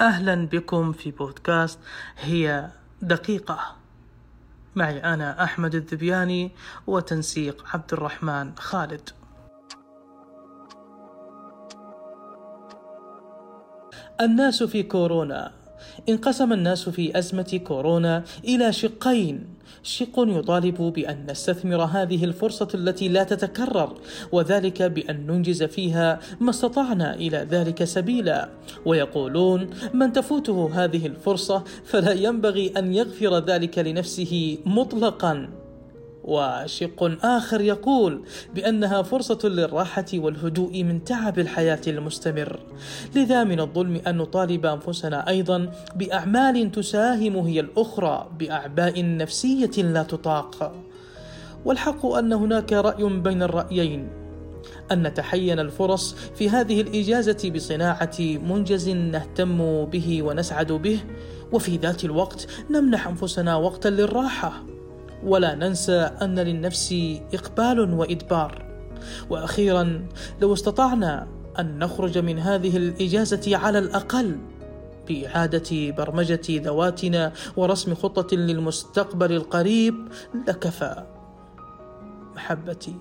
أهلا بكم في بودكاست هي دقيقة. معي أنا أحمد الذبياني وتنسيق عبد الرحمن خالد. الناس في كورونا. انقسم الناس في أزمة كورونا إلى شقين. شق يطالب بأن نستثمر هذه الفرصة التي لا تتكرر وذلك بأن ننجز فيها ما استطعنا إلى ذلك سبيلا. ويقولون من تفوته هذه الفرصة فلا ينبغي أن يغفر ذلك لنفسه مطلقا. وشق آخر يقول بأنها فرصة للراحة والهدوء من تعب الحياة المستمر. لذا من الظلم أن نطالب أنفسنا أيضا بأعمال تساهم هي الأخرى بأعباء نفسية لا تطاق. والحق أن هناك رأي بين الرأيين. أن نتحين الفرص في هذه الإجازة بصناعة منجز نهتم به ونسعد به وفي ذات الوقت نمنح أنفسنا وقتا للراحة. ولا ننسى أن للنفس إقبال وإدبار. وأخيرا لو استطعنا أن نخرج من هذه الإجازة على الأقل بإعادة برمجة ذواتنا ورسم خطة للمستقبل القريب لكفى محبتي.